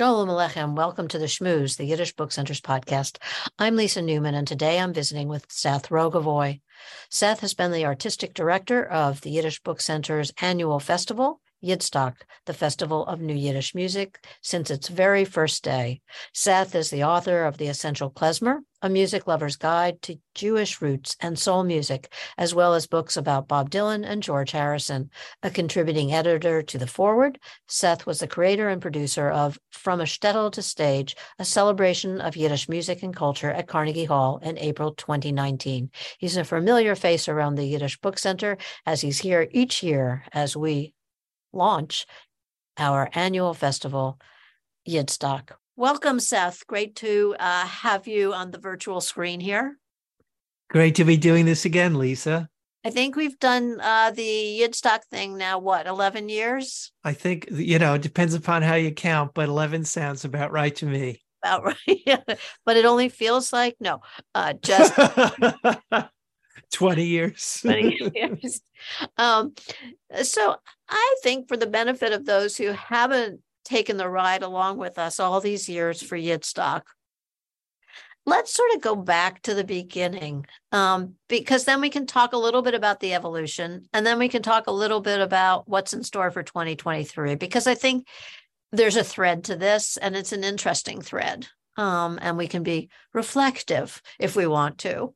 Shalom Aleichem. Welcome to the Shmooze, the Yiddish Book Center's podcast. I'm Lisa Newman, and today I'm visiting with Seth Rogovoy. Seth has been the artistic director of the Yiddish Book Center's annual festival Yidstock, the Festival of New Yiddish Music, since its very first day. Seth is the author of The Essential Klezmer, a music lover's guide to Jewish roots and soul music, as well as books about Bob Dylan and George Harrison. A contributing editor to The Forward, Seth was the creator and producer of From a Shtetl to Stage, a celebration of Yiddish music and culture at Carnegie Hall in April 2019. He's a familiar face around the Yiddish Book Center as he's here each year as we launch our annual festival, Yidstock. Welcome, Seth. Great to uh, have you on the virtual screen here. Great to be doing this again, Lisa. I think we've done uh, the Yidstock thing now, what, 11 years? I think, you know, it depends upon how you count, but 11 sounds about right to me. About right. but it only feels like, no, uh, just 20 years. 20 years. Um, so I think for the benefit of those who haven't taken the ride along with us all these years for Yidstock. let's sort of go back to the beginning um, because then we can talk a little bit about the evolution and then we can talk a little bit about what's in store for 2023 because I think there's a thread to this and it's an interesting thread. Um, and we can be reflective if we want to.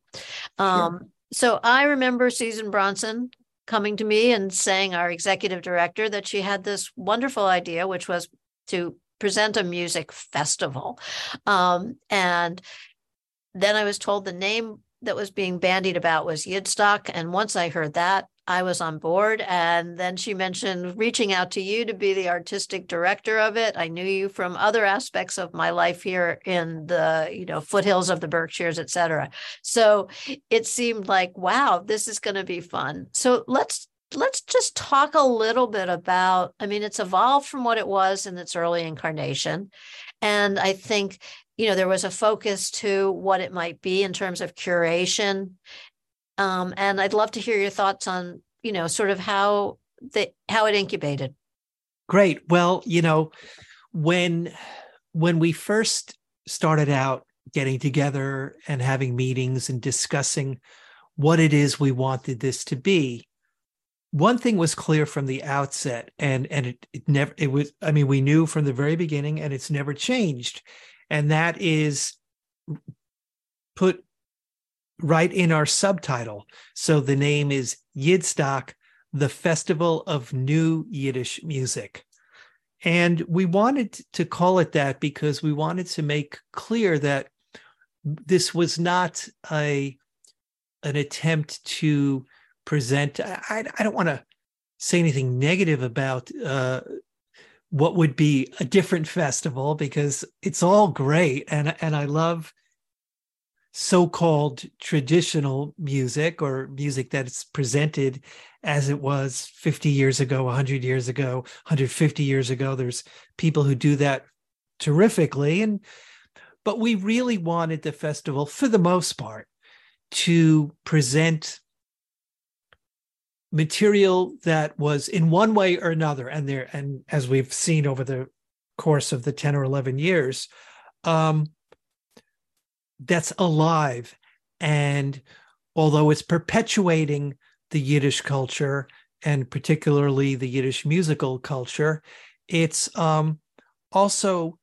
Um, sure so I remember Susan Bronson coming to me and saying, our executive director, that she had this wonderful idea, which was to present a music festival. Um, and then I was told the name that was being bandied about was Yidstock. And once I heard that, I was on board. And then she mentioned reaching out to you to be the artistic director of it. I knew you from other aspects of my life here in the, you know, foothills of the Berkshires, et cetera. So it seemed like, wow, this is going to be fun. So let's let's just talk a little bit about i mean it's evolved from what it was in its early incarnation and i think you know there was a focus to what it might be in terms of curation um, and I'd love to hear your thoughts on, you know, sort of how the how it incubated. Great. Well, you know, when when we first started out getting together and having meetings and discussing what it is we wanted this to be, one thing was clear from the outset, and and it, it never it was. I mean, we knew from the very beginning, and it's never changed, and that is put right in our subtitle. So the name is Yidstock, the Festival of New Yiddish Music. And we wanted to call it that because we wanted to make clear that this was not a an attempt to present. I, I don't want to say anything negative about uh, what would be a different festival because it's all great and and I love so-called traditional music or music that's presented as it was 50 years ago 100 years ago 150 years ago. There's people who do that terrifically and but we really wanted the festival for the most part to present material that was in one way or another and there and as we've seen over the course of the 10 or 11 years um, that's alive. And although it's perpetuating the Yiddish culture and particularly the Yiddish musical culture, it's um, also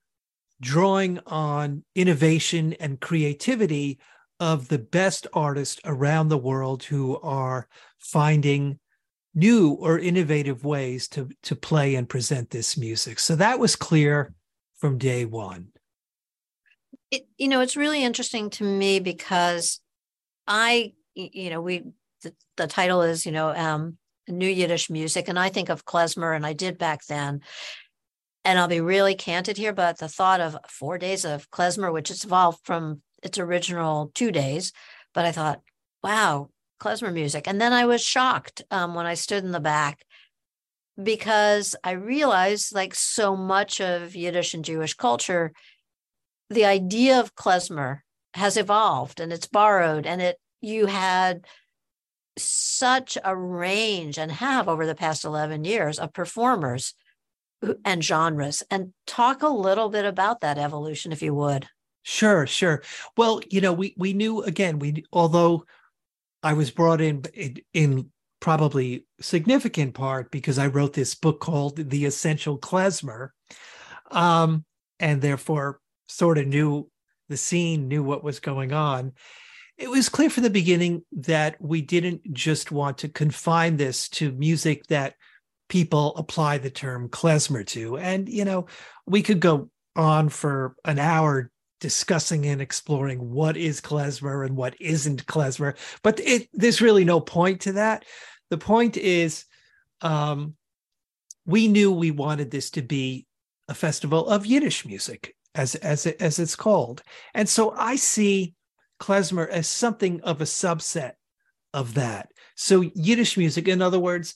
drawing on innovation and creativity of the best artists around the world who are finding new or innovative ways to to play and present this music. So that was clear from day one. It, you know, it's really interesting to me because I, you know, we, the, the title is, you know, um, New Yiddish Music, and I think of klezmer, and I did back then. And I'll be really candid here, but the thought of four days of klezmer, which has evolved from its original two days, but I thought, wow, klezmer music. And then I was shocked um, when I stood in the back because I realized like so much of Yiddish and Jewish culture the idea of klezmer has evolved and it's borrowed and it you had such a range and have over the past 11 years of performers and genres. And talk a little bit about that evolution if you would. Sure sure. Well you know we we knew again we although i was brought in in, in probably significant part because i wrote this book called the essential klezmer um and therefore sort of knew the scene knew what was going on it was clear from the beginning that we didn't just want to confine this to music that people apply the term klezmer to. And, you know, we could go on for an hour discussing and exploring what is klezmer and what isn't klezmer, but it, there's really no point to that. The point is, um, we knew we wanted this to be a festival of Yiddish music, as as it, as it's called, and so I see klezmer as something of a subset of that. So Yiddish music, in other words,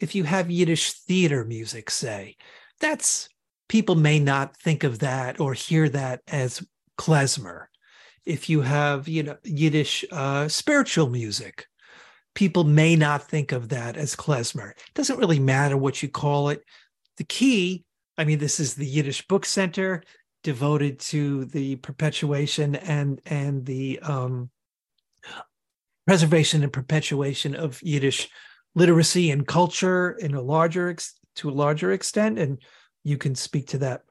if you have Yiddish theater music, say, that's people may not think of that or hear that as klezmer. If you have, you know, Yiddish uh, spiritual music, people may not think of that as klezmer. It doesn't really matter what you call it. The key, I mean, this is the Yiddish Book Center devoted to the perpetuation and and the um, preservation and perpetuation of Yiddish literacy and culture in a larger ex- to a larger extent. And you can speak to that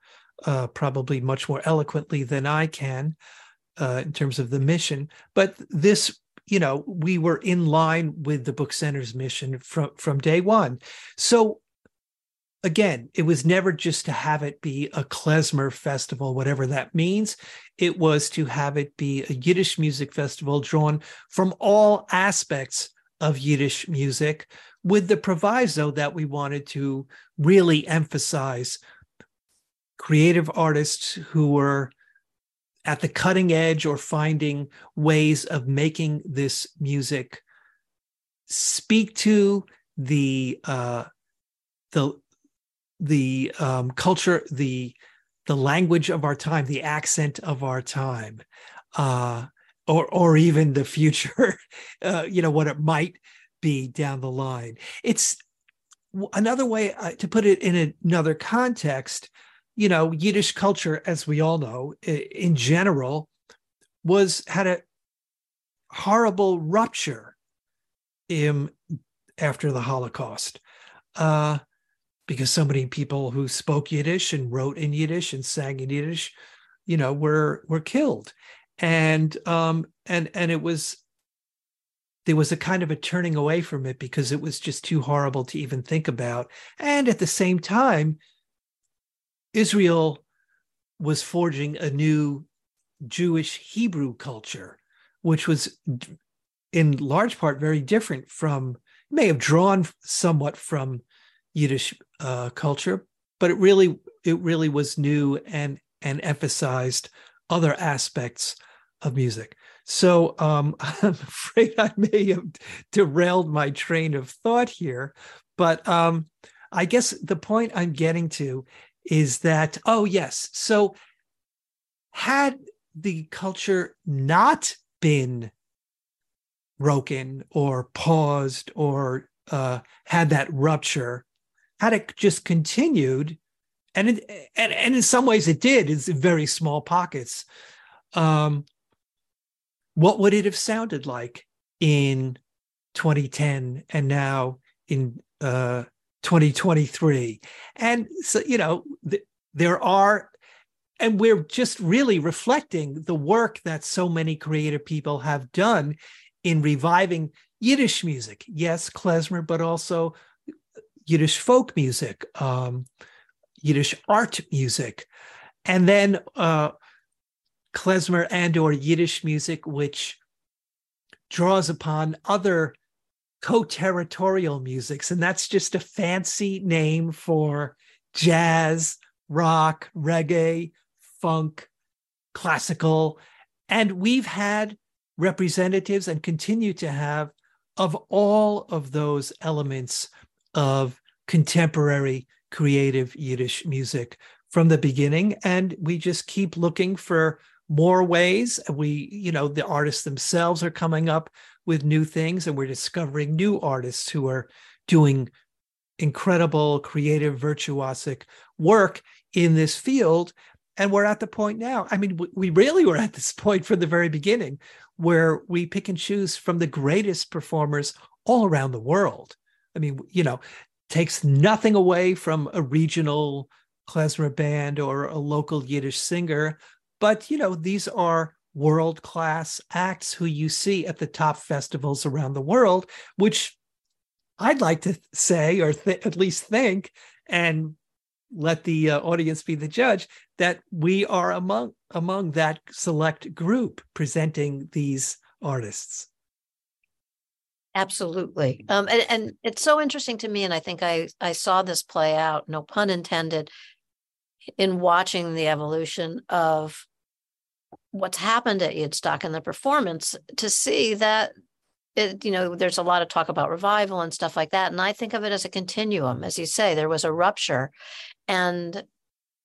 uh, probably much more eloquently than i can uh, in terms of the mission. But this you know we were in line with the book center's mission from from day one. So again it was never just to have it be a klezmer festival whatever that means. It was to have it be a yiddish music festival drawn from all aspects of Yiddish music, with the proviso that we wanted to really emphasize creative artists who were at the cutting edge or finding ways of making this music speak to the uh, the the um, culture, the the language of our time, the accent of our time. Uh, or or even the future uh, you know what it might be down the line it's another way uh, to put it in another context you know yiddish culture as we all know in general was had a horrible rupture in after the holocaust uh, because so many people who spoke yiddish and wrote in yiddish and sang in yiddish you know were were killed. And um and and it was there was a kind of a turning away from it because it was just too horrible to even think about. And at the same time israel was forging a new jewish hebrew culture which was in large part very different from may have drawn somewhat from yiddish uh, culture but it really it really was new and and emphasized other aspects of music. So um, I'm afraid I may have derailed my train of thought here, but um, I guess the point I'm getting to is that, oh, yes. So had the culture not been broken or paused or uh, had that rupture, had it just continued, and it, and, and in some ways it did, it's very small pockets. Um, what would it have sounded like in 2010 and now in uh, 2023? And so, you know, th- there are, and we're just really reflecting the work that so many creative people have done in reviving Yiddish music. Yes, klezmer, but also Yiddish folk music, um, Yiddish art music. And then uh, klezmer and or Yiddish music, which draws upon other co-territorial musics, and that's just a fancy name for jazz, rock, reggae, funk, classical, and we've had representatives and continue to have of all of those elements of contemporary creative Yiddish music from the beginning. And we just keep looking for more ways. We, you know, the artists themselves are coming up with new things, and we're discovering new artists who are doing incredible creative virtuosic work in this field and we're at the point now i mean we really were at this point from the very beginning where we pick and choose from the greatest performers all around the world i mean you know takes nothing away from a regional klezmer band or a local yiddish singer but you know these are world class acts who you see at the top festivals around the world which i'd like to say or th- at least think and let the uh, audience be the judge that we are among among that select group presenting these artists absolutely um, and, and it's so interesting to me and i think i i saw this play out no pun intended in watching the evolution of what's happened at Yidstock and the performance to see that it, you know, there's a lot of talk about revival and stuff like that. And I think of it as a continuum. As you say, there was a rupture and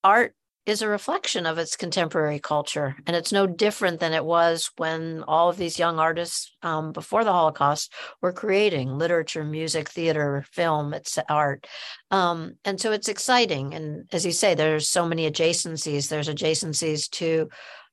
art is a reflection of its contemporary culture. And it's no different than it was when all of these young artists um, before the Holocaust were creating literature, music, theater, film, it's art. Um, and so it's exciting. And as you say, there's so many adjacencies. There's adjacencies to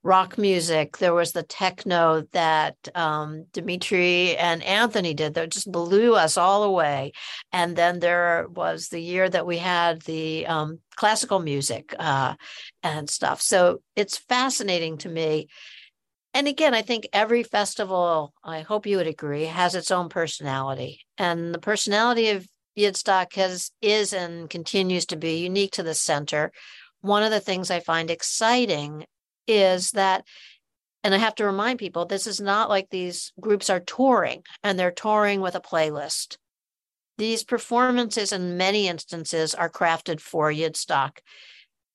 rock music. There was the techno that um, Dimitri and Anthony did that just blew us all away. And then there was the year that we had the um, classical music uh, and stuff. So it's fascinating to me. And again, I think every festival, I hope you would agree, has its own personality. And the personality of Yidstock has is and continues to be unique to the center. One of the things I find exciting is that and I have to remind people this is not like these groups are touring and they're touring with a playlist. These performances, in many instances, are crafted for Yidstock.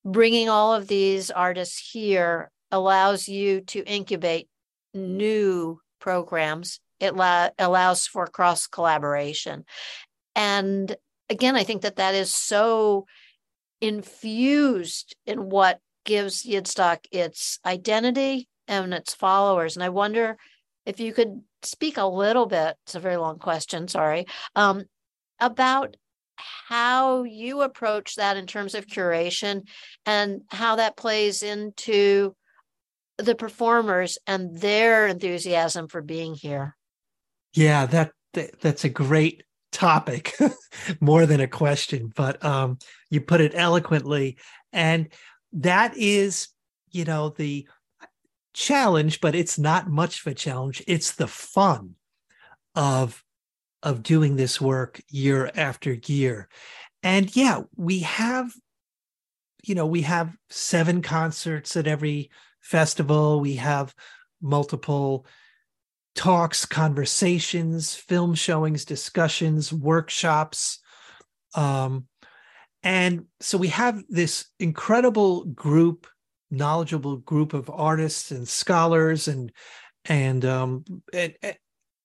Bringing all of these artists here allows you to incubate new programs. It la- allows for cross collaboration. And again, I think that that is so infused in what gives Yidstock its identity and its followers. And I wonder if you could speak a little bit, it's a very long question, sorry, um, about how you approach that in terms of curation and how that plays into the performers and their enthusiasm for being here. Yeah, that, that that's a great topic more than a question, but um, you put it eloquently. And that is, you know, the challenge, but it's not much of a challenge. It's the fun of of doing this work year after year. And yeah, we have, you know, we have seven concerts at every festival. We have multiple talks, conversations, film showings, discussions, workshops. Um, and so we have this incredible group, knowledgeable group of artists and scholars and and um and,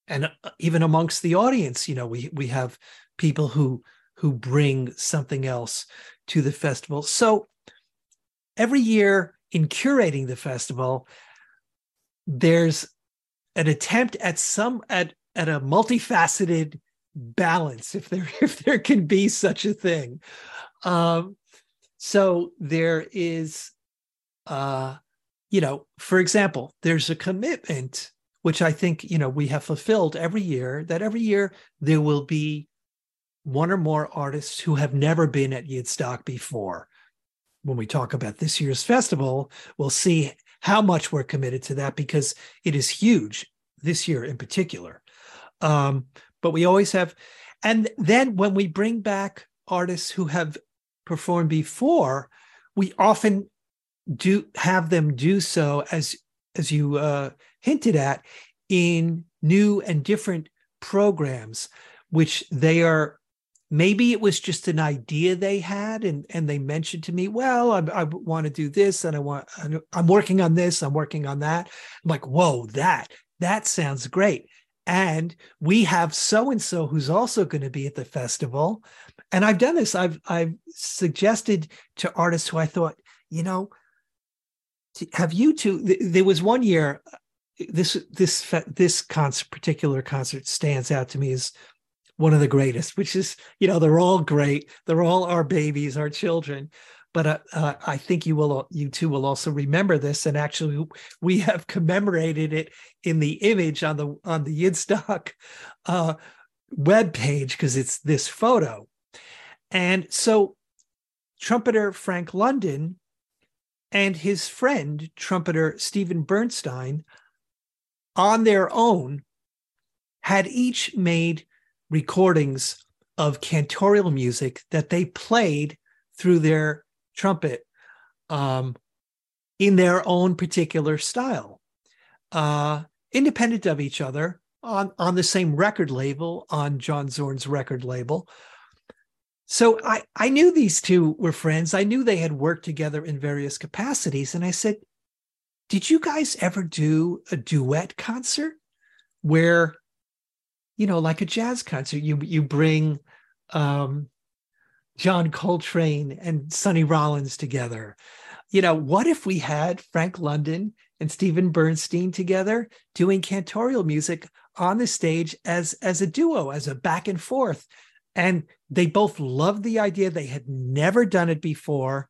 and even amongst the audience, you know, we we have people who who bring something else to the festival. So every year in curating the festival, there's an attempt at some at at a multifaceted balance if there if there can be such a thing um, so there is, uh, you know, for example, there's a commitment which I think you know we have fulfilled every year. That every year there will be one or more artists who have never been at Yidstock before. When we talk about this year's festival, we'll see how much we're committed to that because it is huge this year in particular. Um, but we always have, and then when we bring back artists who have performed before, we often do have them do so as as you uh, hinted at in new and different programs, which they are. Maybe it was just an idea they had, and and they mentioned to me, "Well, I, I want to do this, and I want I'm working on this, I'm working on that." I'm like, "Whoa, that that sounds great!" And we have so and so who's also going to be at the festival and I've done this. I've I've suggested to artists who I thought, you know, have you two? There was one year. This this this concert, particular concert stands out to me as one of the greatest, which is, you know, they're all great. They're all our babies, our children. But uh, uh, I think you will, you two will also remember this. And actually, we have commemorated it in the image on the on the Yidstock uh, web page because it's this photo. And so, trumpeter Frank London and his friend trumpeter Steven Bernstein, on their own, had each made recordings of cantorial music that they played through their trumpet um, in their own particular style, uh, independent of each other on, on the same record label, on John Zorn's record label. So I, I knew these two were friends. I knew they had worked together in various capacities. And I said, Did you guys ever do a duet concert where you know, like a jazz concert, you you bring um, John Coltrane and Sonny Rollins together. You know, what if we had Frank London and Steven Bernstein together doing cantorial music on the stage as as a duo, as a back and forth? And they both loved the idea. They had never done it before.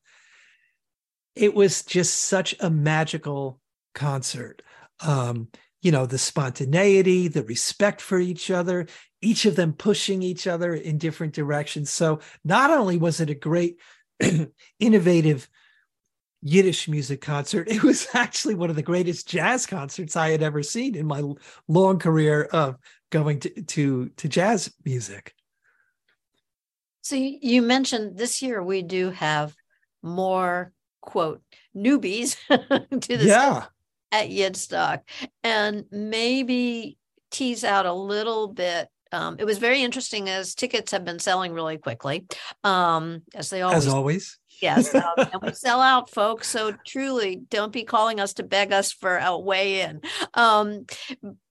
It was just such a magical concert. Um, you know the spontaneity the respect for each other each of them pushing each other in different directions so not only was it a great innovative yiddish music concert it was actually one of the greatest jazz concerts i had ever seen in my long career of going to to, to jazz music so you mentioned this year we do have more quote newbies to the yeah at Yidstock and maybe tease out a little bit. Um, it was very interesting as tickets have been selling really quickly, um, as they always. As always. Yes, um, and we sell out, folks. So truly, don't be calling us to beg us for a way in. Um,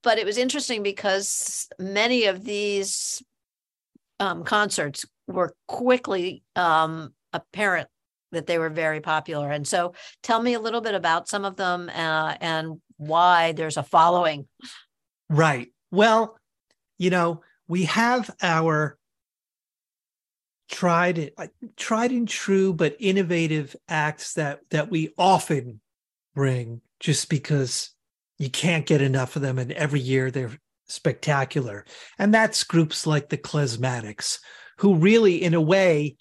but it was interesting because many of these um, concerts were quickly um, apparent that they were very popular. And so tell me a little bit about some of them uh, and why there's a following. Right. Well, you know, we have our tried uh, tried and true but innovative acts that that we often bring just because you can't get enough of them and every year they're spectacular and that's groups like the klezmatics who really in a way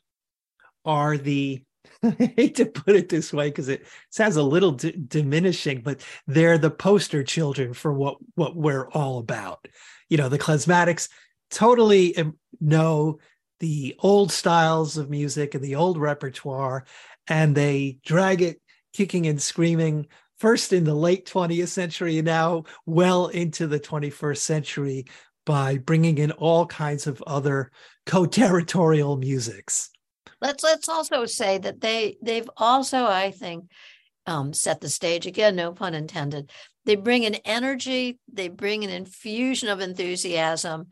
are the I hate to put it this way because it sounds a little d- diminishing, but they're the poster children for what what we're all about. You know, the Klezmatics totally um, know the old styles of music and the old repertoire, and they drag it kicking and screaming first in the late 20th century and now well into the 21st century by bringing in all kinds of other co-territorial musics. Let's let's also say that they they've also i think um, set the stage again no pun intended. They bring an energy they bring an infusion of enthusiasm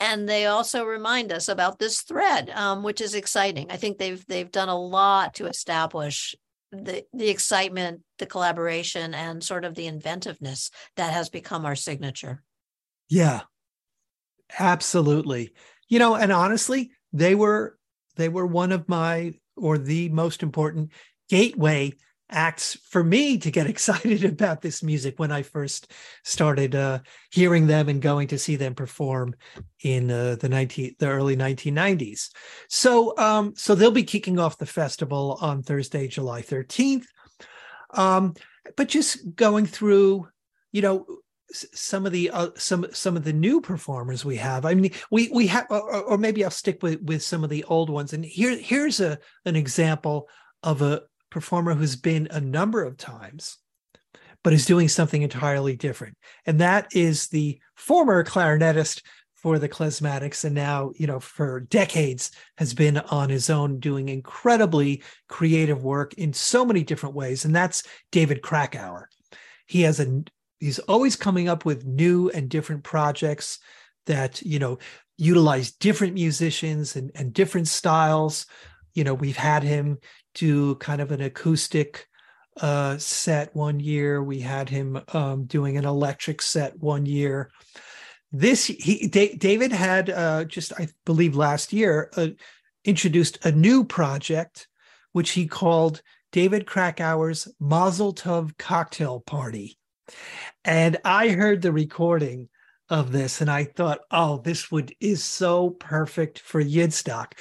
and they also remind us about this thread um, which is exciting. I think they've they've done a lot to establish the the excitement the collaboration and sort of the inventiveness that has become our signature. Yeah absolutely you know and honestly they were they were one of my or the most important gateway acts for me to get excited about this music when I first started uh, hearing them and going to see them perform in uh, the 19 the early 1990s. So um, so they'll be kicking off the festival on Thursday, July 13th. Um, but just going through, you know, some of the uh, some some of the new performers we have. I mean we we have or, or, maybe i'll stick with with some of the old ones. And here here's a an example of a performer who's been a number of times but is doing something entirely different. And that is the former clarinetist for the klezmatics and now you know for decades has been on his own doing incredibly creative work in so many different ways. And that's david krakauer. He has a he's always coming up with new and different projects that you know utilize different musicians and, and different styles. You know we've had him do kind of an acoustic uh, set one year. We had him um, doing an electric set one year. This he David had uh, just I believe last year uh, introduced a new project which he called David Krakauer's Mazel Tov Cocktail Party, and I heard the recording of this and I thought, oh, this would is so perfect for Yidstock.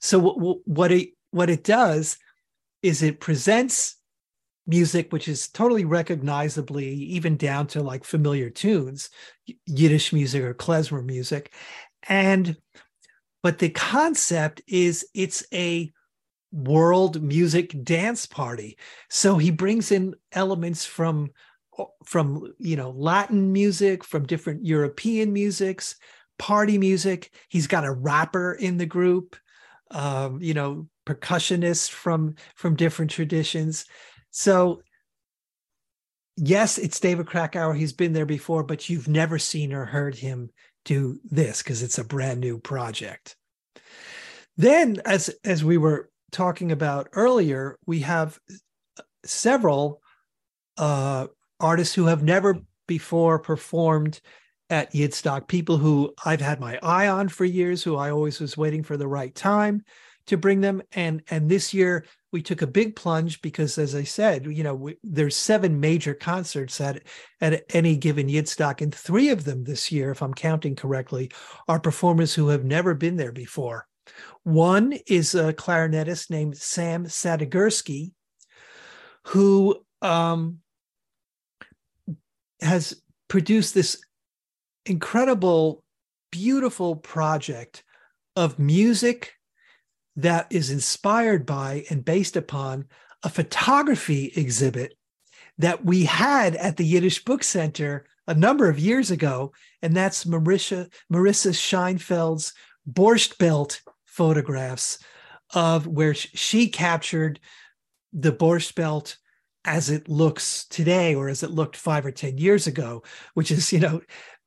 So what it what it does is it presents music which is totally recognizably even down to like familiar tunes yiddish music or klezmer music and but the concept is it's a world music dance party so he brings in elements from from you know latin music from different european musics party music he's got a rapper in the group um, you know percussionists from from different traditions so, yes, it's David Krakauer. He's been there before, but you've never seen or heard him do this because it's a brand new project. Then, as as we were talking about earlier, we have several uh, artists who have never before performed at Yidstock, people who I've had my eye on for years, who I always was waiting for the right time to bring them. And and this year we took a big plunge because, as I said, you know, we, there's seven major concerts at at any given Yidstock, and three of them this year, if I'm counting correctly, are performers who have never been there before. One is a clarinetist named Sam Sadigursky, who um, has produced this incredible, beautiful project of music that is inspired by and based upon a photography exhibit that we had at the Yiddish Book Center a number of years ago, and that's Marissa Marissa Scheinfeld's Borscht Belt photographs of where she captured the Borscht Belt as it looks today or as it looked five or ten years ago, which is, you know,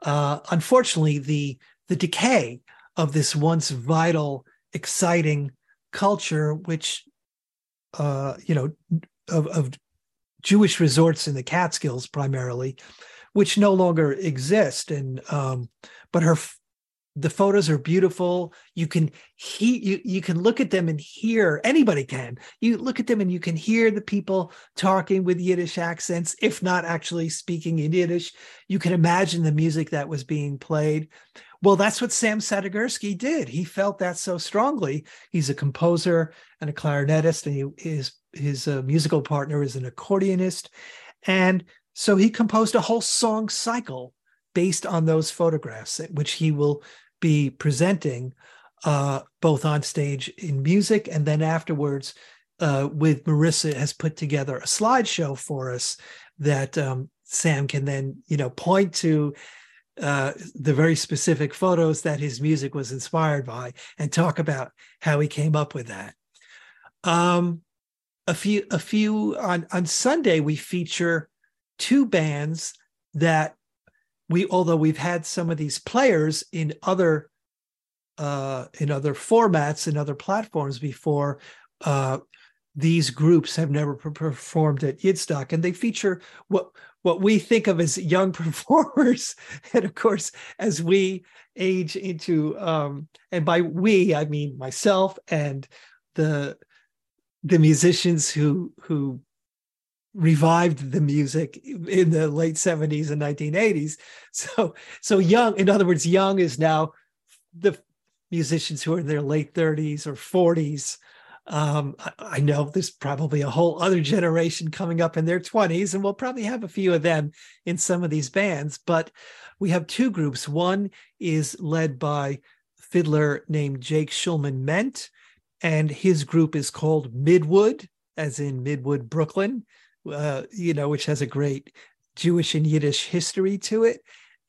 uh, unfortunately the the decay of this once vital exciting culture, which, uh, you know, of, of Jewish resorts in the Catskills primarily, which no longer exist. And um, but her the photos are beautiful. You can he you, you can look at them and hear anybody can. You look at them and you can hear the people talking with Yiddish accents, if not actually speaking in Yiddish. You can imagine the music that was being played. Well, that's what Sam Sadigursky did. He felt that so strongly. He's a composer and a clarinetist, and he, his his uh, musical partner is an accordionist, and so he composed a whole song cycle based on those photographs, which he will be presenting uh, both on stage in music and then afterwards uh, with Marissa has put together a slideshow for us that um, Sam can then you know point to uh, the very specific photos that his music was inspired by and talk about how he came up with that. Um, a few, a few on on Sunday we feature two bands that we, although we've had some of these players in other uh, in other formats and other platforms before. Uh, these groups have never performed at Yidstock, and they feature what what we think of as young performers. and of course, as we age into, um, and by we I mean myself and the the musicians who who revived the music in the late 70s and 1980s so so young in other words young is now the musicians who are in their late 30s or 40s um, I, I know there's probably a whole other generation coming up in their 20s, and we'll probably have a few of them in some of these bands. But we have two groups. One is led by fiddler named Jake Shulman-Ment, and his group is called Midwood, as in Midwood, Brooklyn, uh, you know, which has a great Jewish and Yiddish history to it.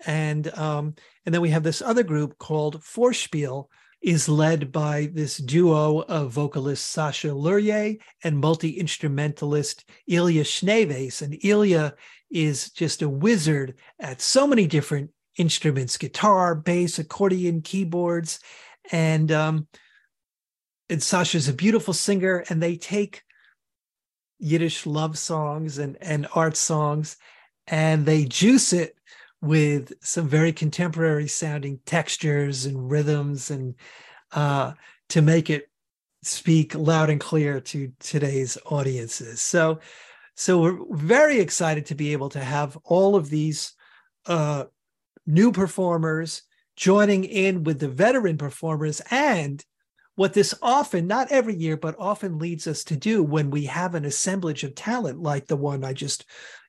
And um, and then we have this other group called Forshpil, is led by this duo of vocalist Sasha Lurie and multi instrumentalist Ilya Shneyveys. And Ilya is just a wizard at so many different instruments guitar, bass, accordion, keyboards. And, um, and Sasha's a beautiful singer, and they take Yiddish love songs and, and art songs and they juice it with some very contemporary sounding textures and rhythms and uh, to make it speak loud and clear to today's audiences. So, so we're very excited to be able to have all of these uh, new performers joining in with the veteran performers and what this often not every year but often leads us to do when we have an assemblage of talent like the one i just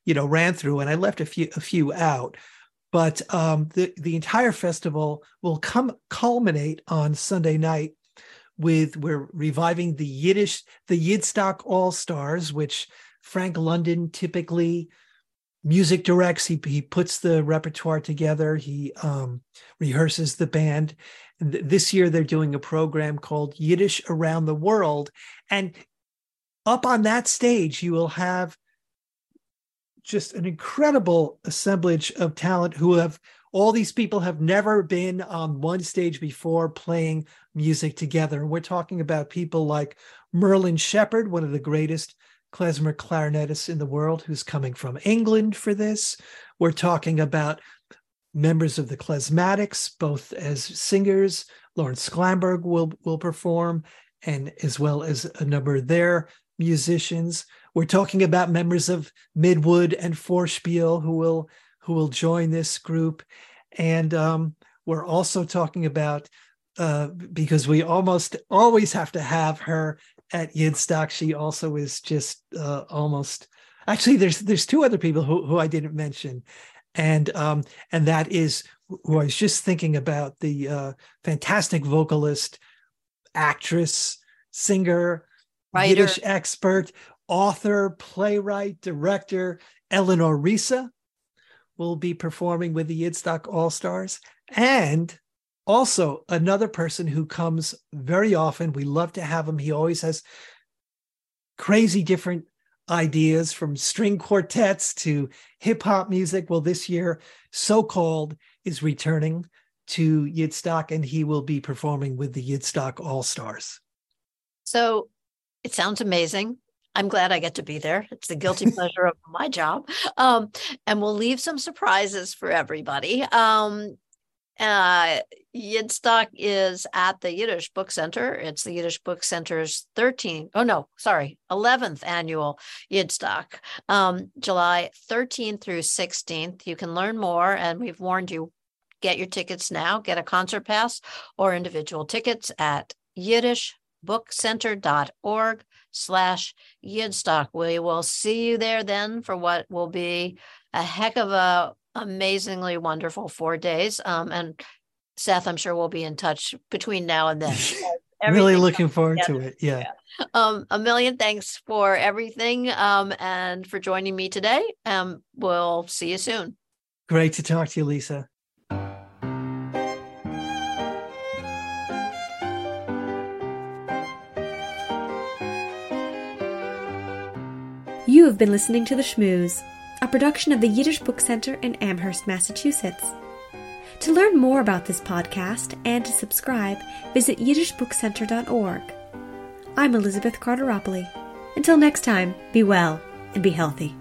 you know ran through and i left a few a few out. But um, the the entire festival will come culminate on sunday night with we're reviving the yiddish the yidstock all stars which frank london typically music directs. He, he puts the repertoire together. He um, rehearses the band this year they're doing a program called Yiddish Around the World. And up on that stage, you will have just an incredible assemblage of talent who have all these people have never been on one stage before playing music together. We're talking about people like Merlin Shepherd, one of the greatest klezmer clarinetists in the world, who's coming from England for this. We're talking about members of the Klezmatics, both as singers. Lorin Sklamberg will will perform, and as well as a number of their musicians. We're talking about members of Midwood and Forshpil who will who will join this group, and um, we're also talking about uh, because we almost always have to have her at Yidstock. She also is just uh, almost actually there's there's two other people who, who I didn't mention and um, and that is who I was just thinking about the uh, fantastic vocalist, actress, singer, Writer. Yiddish expert, author, playwright, director Eleanor Reissa will be performing with the Yidstock All Stars, and also another person who comes very often. We love to have him. He always has crazy different ideas from string quartets to hip hop music. Well, this year, SoCalled is returning to Yidstock and he will be performing with the Yidstock All Stars. So it sounds amazing. I'm glad I get to be there. It's the guilty pleasure of my job. Um, and we'll leave some surprises for everybody. Um, uh, Yidstock is at the Yiddish Book Center. It's the Yiddish Book Center's 13th, oh no, sorry, 11th annual Yidstock, um, July 13th through 16th. You can learn more, and we've warned you get your tickets now, get a concert pass or individual tickets at yiddishbookcenter.org slash Yidstock. We will see you there then for what will be a heck of a amazingly wonderful four days. Um, and Seth, I'm sure we'll be in touch between now and then. really looking forward together. to it. Yeah. yeah. Um, a million thanks for everything um, and for joining me today. Um, we'll see you soon. Great to talk to you, Lisa. You have been listening to The Shmooze a production of the Yiddish Book Center in Amherst, Massachusetts. To learn more about this podcast and to subscribe, visit yiddishbookcenter.org. I'm Elizabeth Carteropoli. Until next time, be well and be healthy.